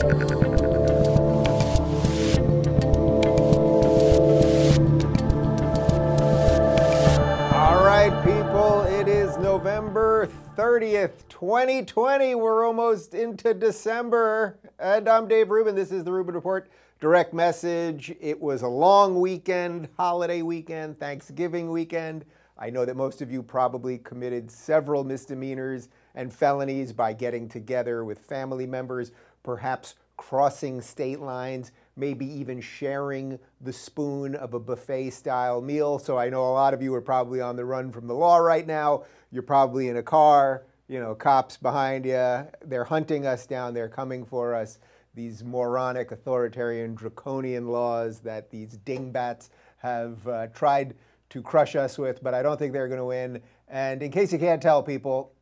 All right, people, it is November 30th, 2020. We're almost into December. And I'm Dave Rubin. This is the Rubin Report direct message. It was a long weekend, holiday weekend, Thanksgiving weekend. I know that most of you probably committed several misdemeanors and felonies by getting together with family members, perhaps crossing state lines, maybe even sharing the spoon of a buffet style meal. So I know a lot of you are probably on the run from the law right now. You're probably in a car, you know, cops behind you. They're hunting us down, they're coming for us. These moronic, authoritarian, draconian laws that these dingbats have uh, tried to crush us with, but I don't think they're going to win. And in case you can't tell, people,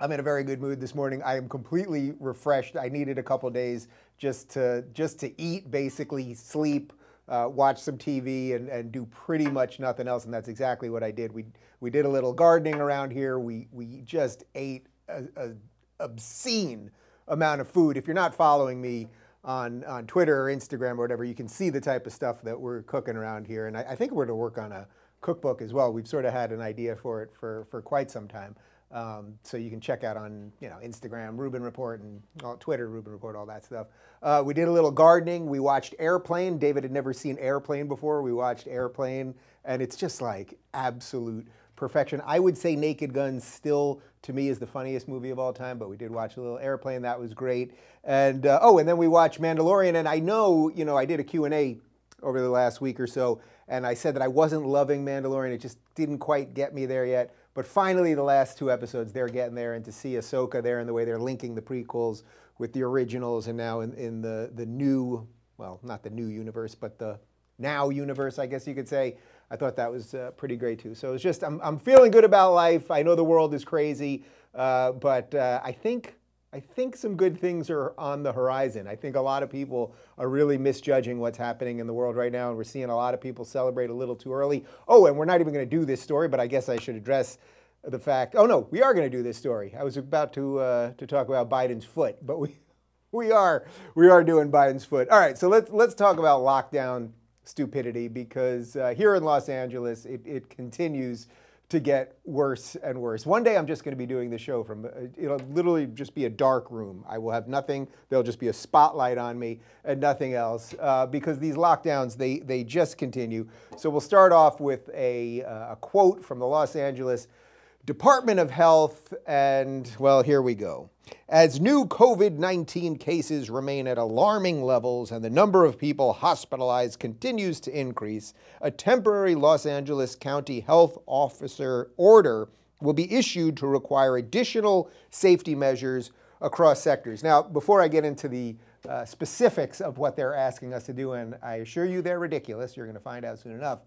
I'm in a very good mood this morning. I am completely refreshed. I needed a couple days just to just to eat, basically sleep, uh, watch some TV, and, and do pretty much nothing else. And that's exactly what I did. We we did a little gardening around here. We we just ate a, a obscene amount of food. If you're not following me on on Twitter or Instagram or whatever, you can see the type of stuff that we're cooking around here. And I, I think we're to work on a cookbook as well. We've sort of had an idea for it for for quite some time. Um, so you can check out on you know Instagram, Rubin Report, and all, Twitter, Rubin Report, all that stuff. Uh, we did a little gardening. We watched Airplane. David had never seen Airplane before. We watched Airplane, and it's just like absolute perfection. I would say Naked Gun still to me is the funniest movie of all time, but we did watch a little Airplane. That was great. And uh, oh, and then we watched Mandalorian. And I know you know I did a Q and A over the last week or so, and I said that I wasn't loving Mandalorian. It just didn't quite get me there yet. But finally, the last two episodes, they're getting there, and to see Ahsoka there and the way they're linking the prequels with the originals, and now in, in the the new, well, not the new universe, but the now universe, I guess you could say. I thought that was uh, pretty great too. So it's just I'm I'm feeling good about life. I know the world is crazy, uh, but uh, I think I think some good things are on the horizon. I think a lot of people are really misjudging what's happening in the world right now, and we're seeing a lot of people celebrate a little too early. Oh, and we're not even going to do this story, but I guess I should address the fact. Oh no, we are going to do this story. I was about to uh, to talk about Biden's foot, but we we are we are doing Biden's foot. All right, so let's let's talk about lockdown stupidity because uh, here in Los Angeles, it, it continues to get worse and worse. One day I'm just going to be doing the show from, uh, it'll literally just be a dark room. I will have nothing. There'll just be a spotlight on me and nothing else uh, because these lockdowns, they, they just continue. So we'll start off with a, uh, a quote from the Los Angeles Department of Health, and well, here we go. As new COVID 19 cases remain at alarming levels and the number of people hospitalized continues to increase, a temporary Los Angeles County Health Officer order will be issued to require additional safety measures across sectors. Now, before I get into the uh, specifics of what they're asking us to do, and I assure you they're ridiculous, you're going to find out soon enough.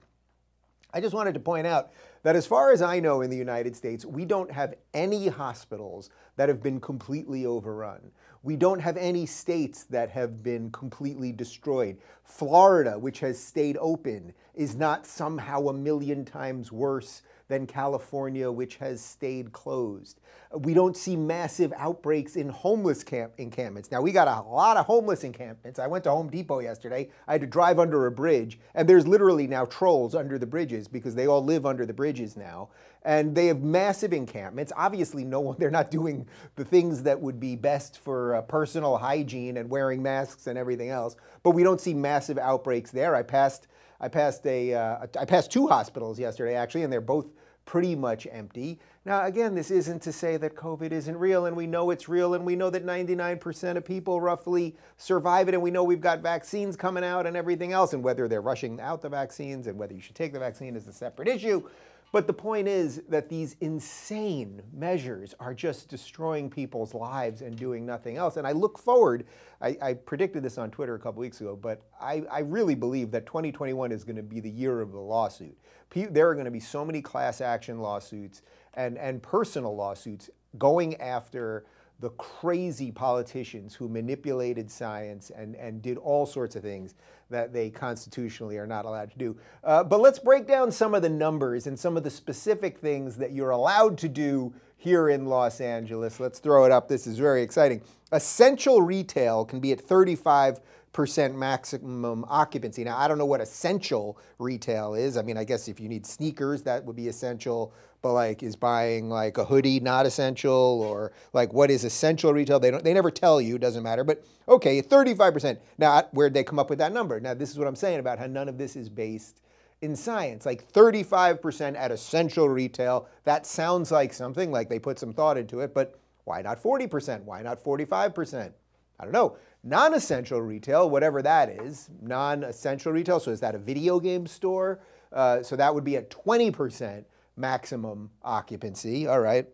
I just wanted to point out that as far as I know in the United States, we don't have any hospitals that have been completely overrun. We don't have any states that have been completely destroyed. Florida, which has stayed open, is not somehow a million times worse than California, which has stayed closed. We don't see massive outbreaks in homeless camp encampments. Now, we got a lot of homeless encampments. I went to Home Depot yesterday. I had to drive under a bridge, and there's literally now trolls under the bridges because they all live under the bridges now. And they have massive encampments. Obviously, no one, they're not doing the things that would be best for uh, personal hygiene and wearing masks and everything else. But we don't see massive outbreaks there. I passed I passed a uh, I passed two hospitals yesterday actually, and they're both pretty much empty. Now, again, this isn't to say that COVID isn't real, and we know it's real, and we know that 99% of people roughly survive it, and we know we've got vaccines coming out and everything else, and whether they're rushing out the vaccines and whether you should take the vaccine is a separate issue. But the point is that these insane measures are just destroying people's lives and doing nothing else. And I look forward, I, I predicted this on Twitter a couple weeks ago, but I, I really believe that 2021 is going to be the year of the lawsuit. There are going to be so many class action lawsuits and, and personal lawsuits going after the crazy politicians who manipulated science and, and did all sorts of things that they constitutionally are not allowed to do. Uh, but let's break down some of the numbers and some of the specific things that you're allowed to do here in Los Angeles. Let's throw it up. This is very exciting. Essential retail can be at 35 percent maximum occupancy. Now, I don't know what essential retail is. I mean, I guess if you need sneakers, that would be essential. But like, is buying like a hoodie not essential, or like what is essential retail? They don't. They never tell you. Doesn't matter. But okay, 35%. Now, where'd they come up with that number? Now, this is what I'm saying about how none of this is based in science. Like 35% at essential retail. That sounds like something like they put some thought into it. But why not 40%? Why not 45%? I don't know. Non essential retail, whatever that is, non essential retail, so is that a video game store? Uh, so that would be at 20% maximum occupancy. All right.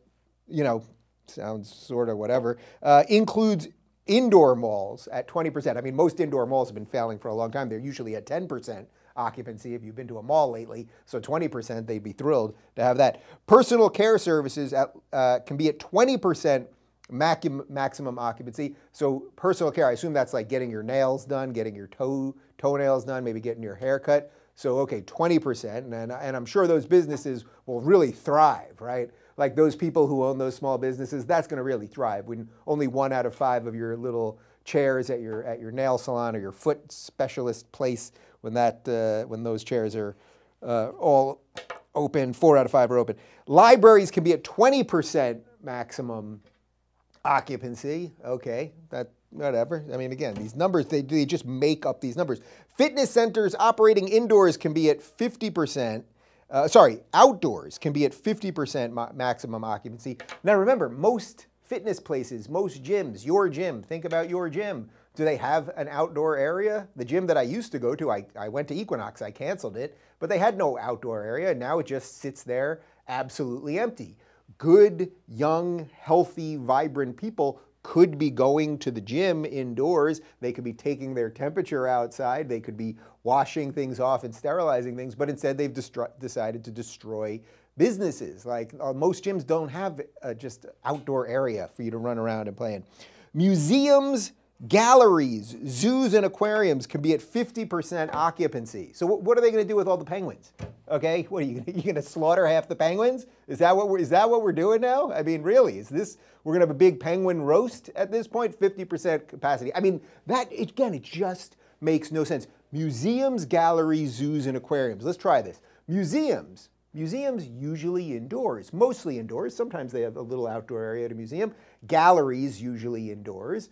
You know, sounds sort of whatever. Uh, includes indoor malls at 20%. I mean, most indoor malls have been failing for a long time. They're usually at 10% occupancy if you've been to a mall lately. So 20%, they'd be thrilled to have that. Personal care services at, uh, can be at 20% maximum occupancy. So personal care, I assume that's like getting your nails done, getting your toe toenails done, maybe getting your hair cut. So okay, 20%, and, and I'm sure those businesses will really thrive, right? Like those people who own those small businesses, that's going to really thrive when only one out of five of your little chairs at your at your nail salon or your foot specialist place when that uh, when those chairs are uh, all open, four out of five are open. Libraries can be at 20% maximum occupancy. Okay, that whatever. I mean, again, these numbers they, they just make up these numbers. Fitness centers operating indoors can be at 50%. Uh, sorry, outdoors can be at 50% ma maximum occupancy. Now remember, most fitness places, most gyms, your gym, think about your gym. Do they have an outdoor area? The gym that I used to go to, I, I went to Equinox, I canceled it, but they had no outdoor area. And now it just sits there absolutely empty good, young, healthy, vibrant people could be going to the gym indoors. They could be taking their temperature outside. They could be washing things off and sterilizing things, but instead they've decided to destroy businesses. Like uh, most gyms don't have uh, just outdoor area for you to run around and play in. Museums Galleries, zoos, and aquariums can be at 50% occupancy. So what are they going to do with all the penguins? Okay, what are you, going to slaughter half the penguins? Is that what we're, is that what we're doing now? I mean, really, is this we're going to have a big penguin roast at this point? 50% capacity. I mean, that again, it just makes no sense. Museums, galleries, zoos, and aquariums. Let's try this. Museums. Museums usually indoors, mostly indoors. Sometimes they have a little outdoor area at a museum. Galleries usually indoors.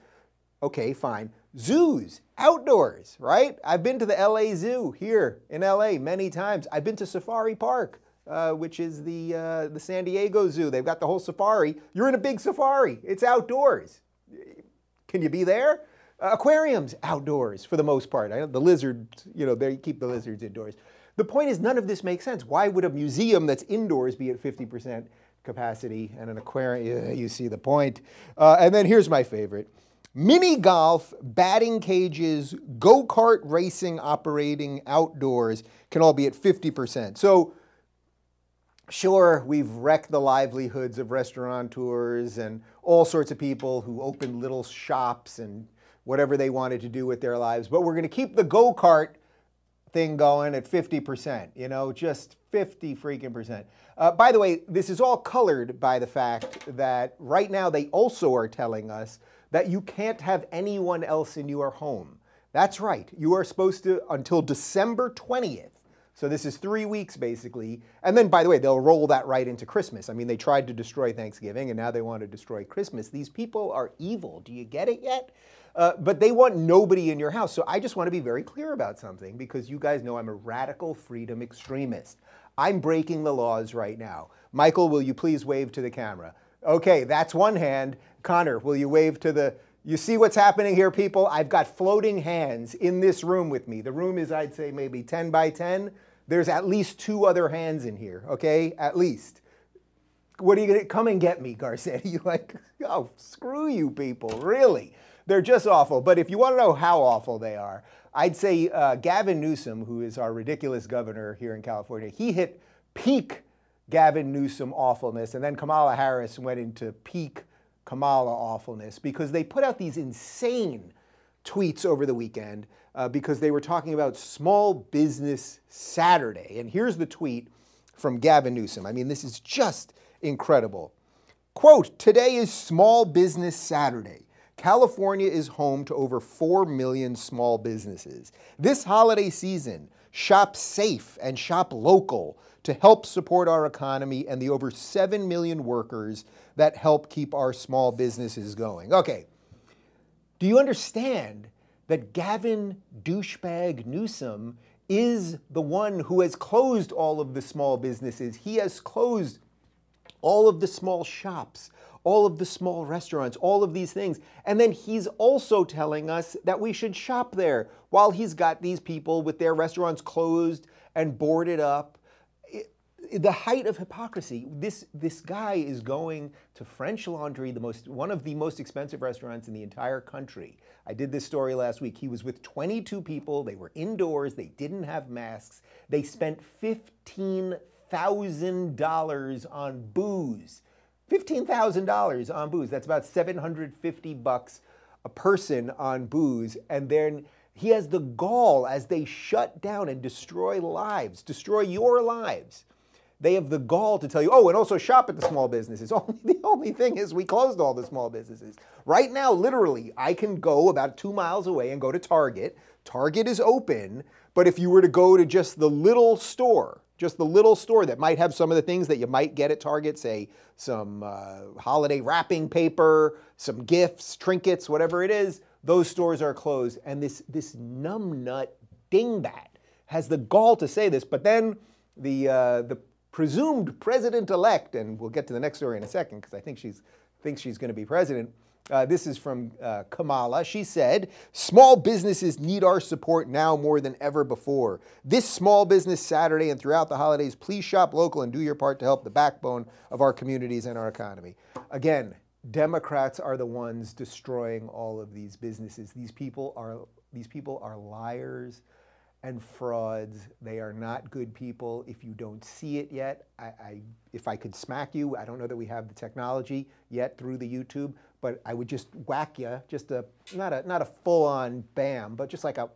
Okay, fine. Zoos, outdoors, right? I've been to the LA Zoo here in LA many times. I've been to Safari Park, uh, which is the, uh, the San Diego Zoo. They've got the whole safari. You're in a big safari, it's outdoors. Can you be there? Uh, aquariums, outdoors for the most part. I, the lizards, you know, they keep the lizards indoors. The point is, none of this makes sense. Why would a museum that's indoors be at 50% capacity and an aquarium? You see the point. Uh, and then here's my favorite Mini golf, batting cages, go kart racing operating outdoors can all be at 50%. So, sure, we've wrecked the livelihoods of restaurateurs and all sorts of people who opened little shops and whatever they wanted to do with their lives, but we're going to keep the go kart thing going at 50%, you know, just 50 freaking percent. Uh, by the way, this is all colored by the fact that right now they also are telling us that you can't have anyone else in your home. That's right. You are supposed to until December 20th. So this is three weeks basically. And then, by the way, they'll roll that right into Christmas. I mean, they tried to destroy Thanksgiving and now they want to destroy Christmas. These people are evil. Do you get it yet? Uh, but they want nobody in your house. So I just want to be very clear about something because you guys know I'm a radical freedom extremist. I'm breaking the laws right now. Michael, will you please wave to the camera? Okay, that's one hand. Connor, will you wave to the, you see what's happening here, people? I've got floating hands in this room with me. The room is, I'd say, maybe 10 by 10. There's at least two other hands in here, okay? At least. What are you gonna, come and get me, Garcetti. like, oh, screw you people, really. They're just awful. But if you want to know how awful they are, I'd say uh, Gavin Newsom, who is our ridiculous governor here in California, he hit peak Gavin Newsom awfulness, and then Kamala Harris went into peak Kamala awfulness because they put out these insane tweets over the weekend uh, because they were talking about Small Business Saturday. And here's the tweet from Gavin Newsom. I mean, this is just incredible. Quote, today is Small Business Saturday. California is home to over 4 million small businesses. This holiday season, shop safe and shop local to help support our economy and the over 7 million workers that help keep our small businesses going. Okay, do you understand that Gavin douchebag Newsom is the one who has closed all of the small businesses? He has closed all of the small shops, all of the small restaurants, all of these things. And then he's also telling us that we should shop there while he's got these people with their restaurants closed and boarded up. The height of hypocrisy. This this guy is going to French Laundry, the most one of the most expensive restaurants in the entire country. I did this story last week. He was with 22 people. They were indoors. They didn't have masks. They spent $15,000 on booze. $15,000 on booze. That's about 750 bucks a person on booze. And then he has the gall as they shut down and destroy lives, destroy your lives. They have the gall to tell you, oh, and also shop at the small businesses. Only the only thing is we closed all the small businesses. Right now, literally, I can go about two miles away and go to Target. Target is open, but if you were to go to just the little store, just the little store that might have some of the things that you might get at Target, say some uh, holiday wrapping paper, some gifts, trinkets, whatever it is, those stores are closed. And this, this numbnut dingbat has the gall to say this, but then the, uh, the presumed president-elect, and we'll get to the next story in a second because I think she's thinks she's going to be president, uh, this is from uh, Kamala. She said, Small businesses need our support now more than ever before. This Small Business Saturday and throughout the holidays, please shop local and do your part to help the backbone of our communities and our economy. Again, Democrats are the ones destroying all of these businesses. These people are, these people are liars and frauds. They are not good people. If you don't see it yet, I, I, if I could smack you, I don't know that we have the technology yet through the YouTube, but I would just whack you, just a not a not a full-on bam, but just like a,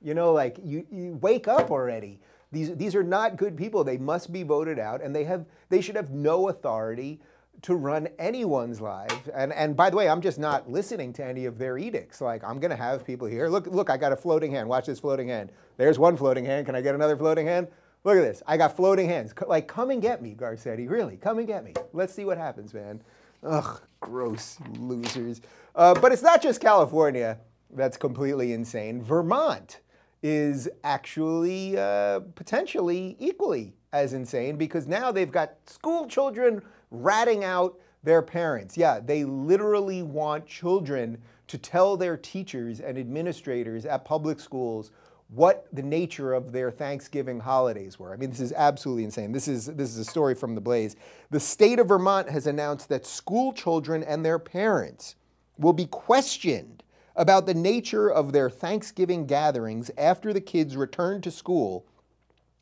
you know, like you, you wake up already. These these are not good people. They must be voted out, and they have they should have no authority to run anyone's life. And and by the way, I'm just not listening to any of their edicts. Like I'm going to have people here. Look look, I got a floating hand. Watch this floating hand. There's one floating hand. Can I get another floating hand? Look at this. I got floating hands. Like come and get me, Garcetti. Really, come and get me. Let's see what happens, man. Ugh, gross losers. Uh, but it's not just California that's completely insane. Vermont is actually uh, potentially equally as insane because now they've got school children ratting out their parents. Yeah, they literally want children to tell their teachers and administrators at public schools what the nature of their Thanksgiving holidays were. I mean, this is absolutely insane. This is, this is a story from The Blaze. The state of Vermont has announced that school children and their parents will be questioned about the nature of their Thanksgiving gatherings after the kids return to school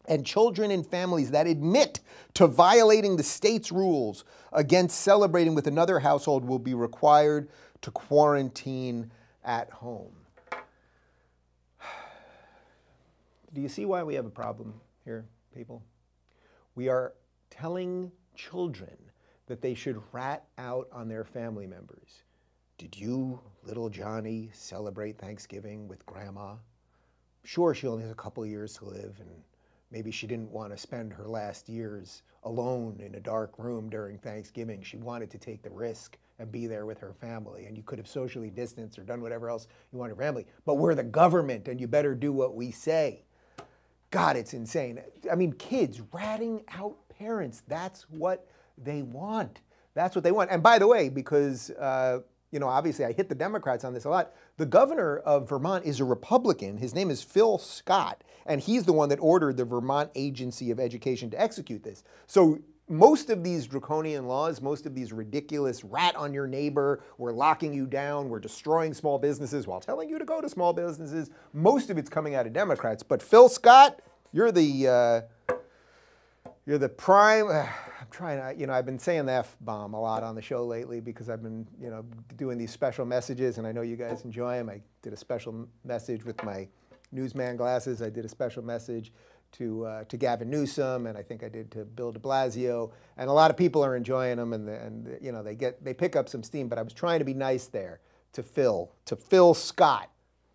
and children and families that admit to violating the state's rules against celebrating with another household will be required to quarantine at home. Do you see why we have a problem here, people? We are telling children that they should rat out on their family members. Did you, little Johnny, celebrate Thanksgiving with grandma? Sure, she only has a couple years to live, and maybe she didn't want to spend her last years alone in a dark room during Thanksgiving. She wanted to take the risk and be there with her family, and you could have socially distanced or done whatever else you want your family. But we're the government, and you better do what we say. God, it's insane. I mean, kids ratting out parents. That's what they want. That's what they want. And by the way, because, uh, you know, obviously I hit the Democrats on this a lot, the governor of Vermont is a Republican. His name is Phil Scott, and he's the one that ordered the Vermont Agency of Education to execute this. So most of these draconian laws, most of these ridiculous rat on your neighbor, we're locking you down, we're destroying small businesses while telling you to go to small businesses, most of it's coming out of Democrats. But Phil Scott, you're the uh, you're the prime. I'm trying to, you know, I've been saying the F bomb a lot on the show lately because I've been, you know, doing these special messages and I know you guys enjoy them. I did a special message with my newsman glasses. I did a special message to uh, to Gavin Newsom, and I think I did to Bill De Blasio, and a lot of people are enjoying them, and the, and you know they get they pick up some steam. But I was trying to be nice there to Phil to Phil Scott,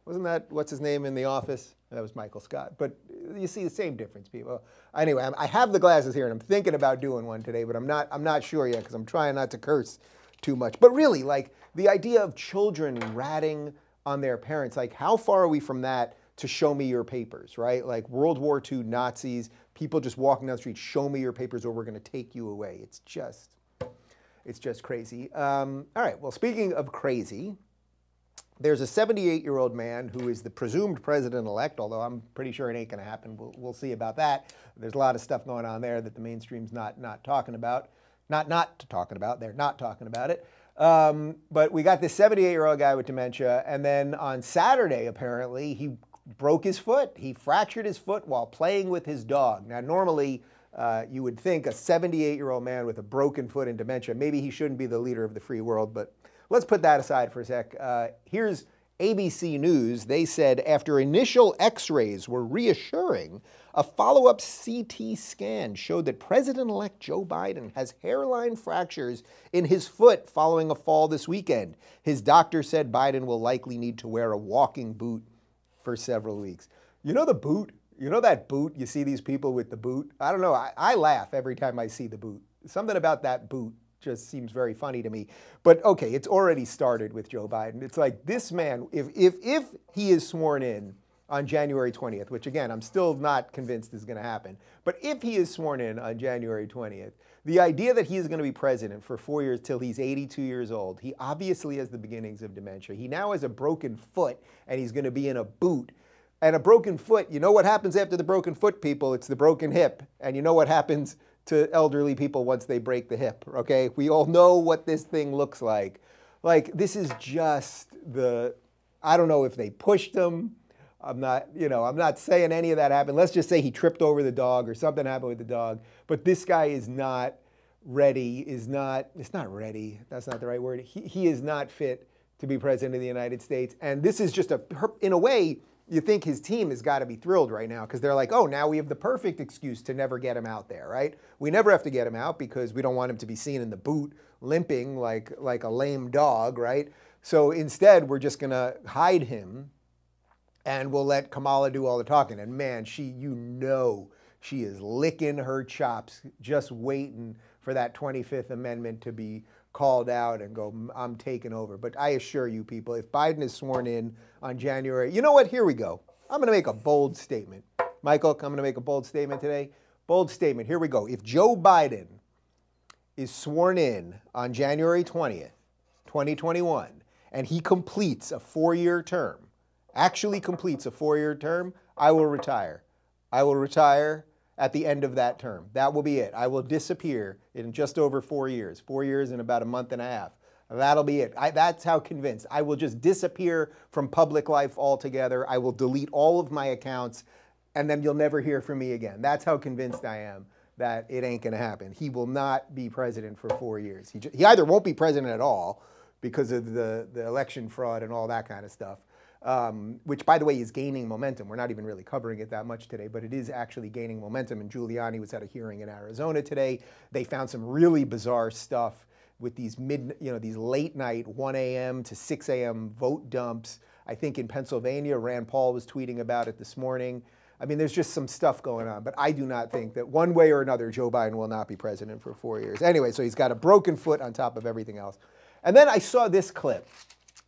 wasn't that what's his name in the office? That was Michael Scott. But you see the same difference, people. Anyway, I have the glasses here, and I'm thinking about doing one today, but I'm not I'm not sure yet because I'm trying not to curse too much. But really, like the idea of children ratting on their parents, like how far are we from that? to show me your papers, right? Like World War II Nazis, people just walking down the street, show me your papers or we're going to take you away. It's just, it's just crazy. Um, all right, well, speaking of crazy, there's a 78 year old man who is the presumed president elect, although I'm pretty sure it ain't going to happen. We'll, we'll see about that. There's a lot of stuff going on there that the mainstream's not, not talking about. Not not talking about, they're not talking about it. Um, but we got this 78 year old guy with dementia, and then on Saturday, apparently, he broke his foot. He fractured his foot while playing with his dog. Now, normally, uh, you would think a 78 year old man with a broken foot and dementia, maybe he shouldn't be the leader of the free world, but let's put that aside for a sec. Uh, here's ABC News. They said after initial x rays were reassuring, a follow up CT scan showed that President elect Joe Biden has hairline fractures in his foot following a fall this weekend. His doctor said Biden will likely need to wear a walking boot for several weeks. You know the boot? You know that boot? You see these people with the boot? I don't know. I, I laugh every time I see the boot. Something about that boot just seems very funny to me. But okay, it's already started with Joe Biden. It's like this man, if, if, if he is sworn in on January 20th, which again, I'm still not convinced is going to happen, but if he is sworn in on January 20th, the idea that he is going to be president for four years till he's 82 years old, he obviously has the beginnings of dementia. He now has a broken foot and he's going to be in a boot. And a broken foot, you know what happens after the broken foot, people? It's the broken hip. And you know what happens to elderly people once they break the hip, okay? We all know what this thing looks like. Like, this is just the, I don't know if they pushed him. I'm not, you know, I'm not saying any of that happened. Let's just say he tripped over the dog or something happened with the dog. But this guy is not ready, is not, it's not ready. That's not the right word. He, he is not fit to be president of the United States. And this is just a, in a way, you think his team has got to be thrilled right now because they're like, oh, now we have the perfect excuse to never get him out there, right? We never have to get him out because we don't want him to be seen in the boot limping like, like a lame dog, right? So instead, we're just going to hide him and we'll let Kamala do all the talking. And man, she, you know, she is licking her chops, just waiting for that 25th Amendment to be called out and go, I'm taking over. But I assure you, people, if Biden is sworn in on January, you know what? Here we go. I'm going to make a bold statement. Michael, I'm going to make a bold statement today. Bold statement. Here we go. If Joe Biden is sworn in on January 20th, 2021, and he completes a four year term, actually completes a four year term, I will retire. I will retire at the end of that term. That will be it. I will disappear in just over four years, four years and about a month and a half. That'll be it. I, that's how convinced. I will just disappear from public life altogether. I will delete all of my accounts, and then you'll never hear from me again. That's how convinced I am that it ain't going to happen. He will not be president for four years. He, he either won't be president at all because of the, the election fraud and all that kind of stuff, um, which, by the way, is gaining momentum. We're not even really covering it that much today, but it is actually gaining momentum. And Giuliani was at a hearing in Arizona today. They found some really bizarre stuff with these mid, you know, these late night 1 a.m. to 6 a.m. vote dumps. I think in Pennsylvania, Rand Paul was tweeting about it this morning. I mean, there's just some stuff going on, but I do not think that one way or another Joe Biden will not be president for four years. Anyway, so he's got a broken foot on top of everything else. And then I saw this clip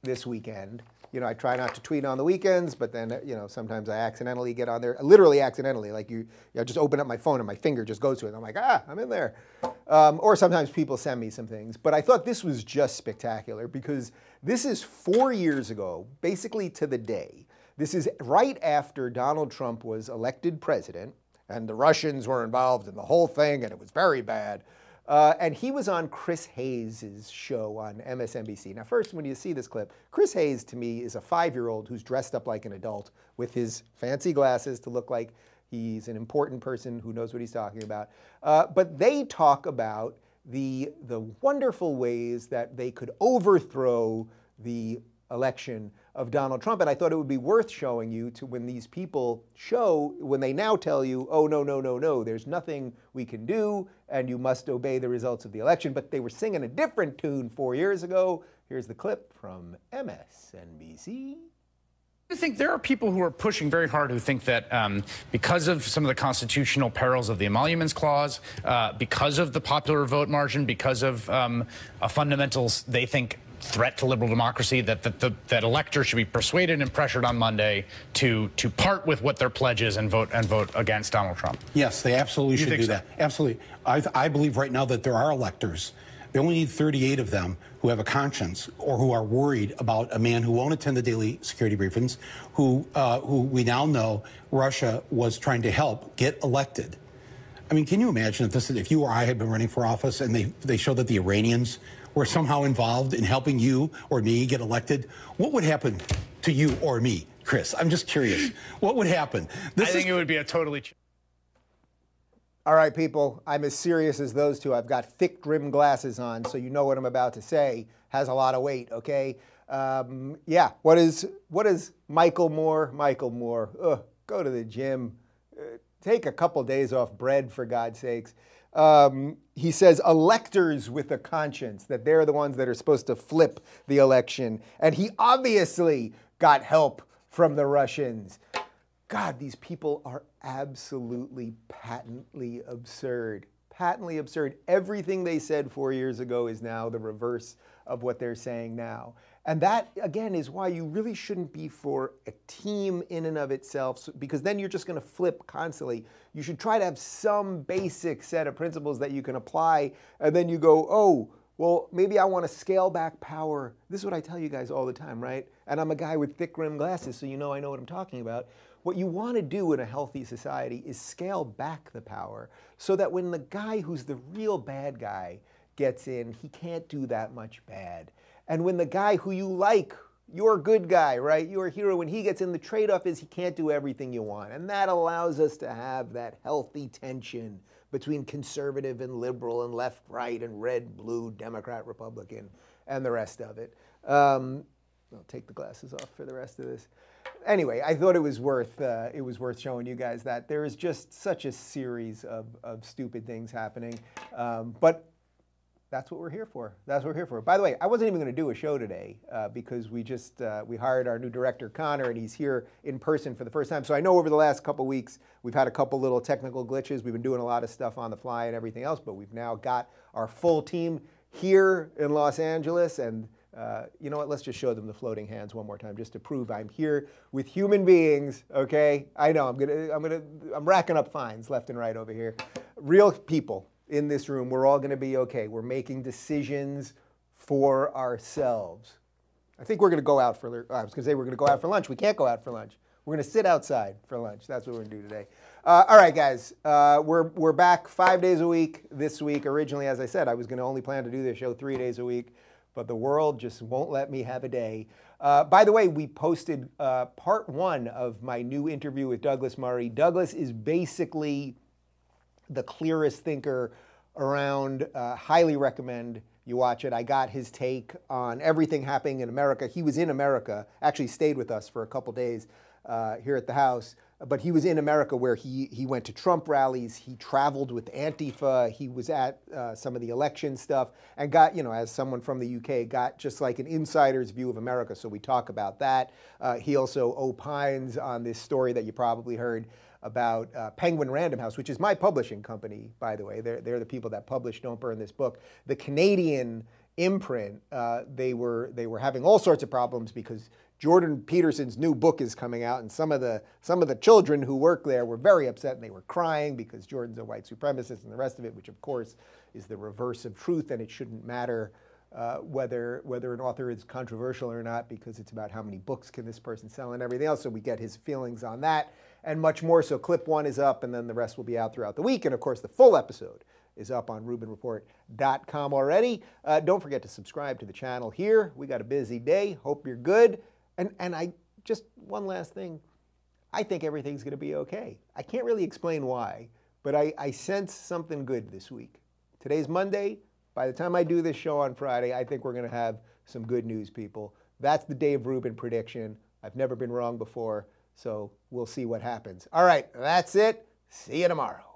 this weekend you know, I try not to tweet on the weekends, but then, you know, sometimes I accidentally get on there, literally accidentally, like you, know, just open up my phone and my finger just goes to it. I'm like, ah, I'm in there. Um, or sometimes people send me some things. But I thought this was just spectacular because this is four years ago, basically to the day. This is right after Donald Trump was elected president and the Russians were involved in the whole thing and it was very bad. Uh, and he was on Chris Hayes' show on MSNBC. Now, first, when you see this clip, Chris Hayes to me is a five year old who's dressed up like an adult with his fancy glasses to look like he's an important person who knows what he's talking about. Uh, but they talk about the, the wonderful ways that they could overthrow the election of Donald Trump. And I thought it would be worth showing you to when these people show, when they now tell you, oh, no, no, no, no, there's nothing we can do, and you must obey the results of the election. But they were singing a different tune four years ago. Here's the clip from MSNBC. I think there are people who are pushing very hard who think that um, because of some of the constitutional perils of the emoluments clause, uh, because of the popular vote margin, because of um, fundamentals they think threat to liberal democracy that that, the, that electors should be persuaded and pressured on Monday to to part with what their pledge is and vote and vote against Donald Trump. Yes, they absolutely you should do so? that. Absolutely. I, I believe right now that there are electors. They only need 38 of them who have a conscience or who are worried about a man who won't attend the daily security briefings, who uh, who we now know Russia was trying to help get elected. I mean, can you imagine if this if you or I had been running for office and they they showed that the Iranians were somehow involved in helping you or me get elected, what would happen to you or me, Chris? I'm just curious. What would happen? This I think is- it would be a totally. All right, people, I'm as serious as those two. I've got thick rim glasses on, so you know what I'm about to say has a lot of weight, okay? Um, yeah, what is what is Michael Moore? Michael Moore, ugh, go to the gym, uh, take a couple days off bread for God's sakes um, he says electors with a conscience, that they're the ones that are supposed to flip the election. And he obviously got help from the Russians. God, these people are absolutely patently absurd. Patently absurd. Everything they said four years ago is now the reverse of what they're saying now. And that, again, is why you really shouldn't be for a team in and of itself, because then you're just going to flip constantly. You should try to have some basic set of principles that you can apply, and then you go, oh, well, maybe I want to scale back power. This is what I tell you guys all the time, right? And I'm a guy with thick rimmed glasses, so you know I know what I'm talking about. What you want to do in a healthy society is scale back the power so that when the guy who's the real bad guy gets in, he can't do that much bad. And when the guy who you like, your good guy, right, your hero, when he gets in, the trade off is he can't do everything you want. And that allows us to have that healthy tension between conservative and liberal and left, right, and red, blue, Democrat, Republican, and the rest of it. Um, I'll take the glasses off for the rest of this. Anyway, I thought it was worth uh, it was worth showing you guys that there is just such a series of, of stupid things happening. Um, but that's what we're here for. That's what we're here for. By the way, I wasn't even going to do a show today uh, because we just uh, we hired our new director Connor, and he's here in person for the first time. So I know over the last couple weeks we've had a couple little technical glitches. We've been doing a lot of stuff on the fly and everything else, but we've now got our full team here in Los Angeles, and uh, you know what? Let's just show them the floating hands one more time, just to prove I'm here with human beings. Okay? I know I'm gonna I'm gonna I'm racking up fines left and right over here. Real people in this room, we're all going to be okay. We're making decisions for ourselves. I think we're going to go out for, I was going to say we're going to go out for lunch. We can't go out for lunch. We're going to sit outside for lunch. That's what we're going to do today. Uh, all right, guys, uh, we're, we're back five days a week this week. Originally, as I said, I was going to only plan to do this show three days a week, but the world just won't let me have a day. Uh, by the way, we posted uh, part one of my new interview with Douglas Murray. Douglas is basically the clearest thinker around. Uh, highly recommend you watch it. I got his take on everything happening in America. He was in America, actually stayed with us for a couple days uh, here at the house. But he was in America where he, he went to Trump rallies, he traveled with Antifa, he was at uh, some of the election stuff, and got, you know, as someone from the UK, got just like an insider's view of America. So we talk about that. Uh, he also opines on this story that you probably heard about uh, Penguin Random House, which is my publishing company, by the way. They're, they're the people that published Don't Burn This Book. The Canadian imprint, uh, they, were, they were having all sorts of problems because Jordan Peterson's new book is coming out, and some of the some of the children who work there were very upset and they were crying because Jordan's a white supremacist and the rest of it, which of course is the reverse of truth, and it shouldn't matter uh, whether whether an author is controversial or not because it's about how many books can this person sell and everything else. So we get his feelings on that and much more. So clip one is up, and then the rest will be out throughout the week. And of course, the full episode is up on RubinReport.com already. Uh, don't forget to subscribe to the channel here. We got a busy day. Hope you're good. And and I just one last thing. I think everything's going to be okay. I can't really explain why, but I, I sense something good this week. Today's Monday. By the time I do this show on Friday, I think we're going to have some good news, people. That's the Dave Rubin prediction. I've never been wrong before, so we'll see what happens. All right, that's it. See you tomorrow.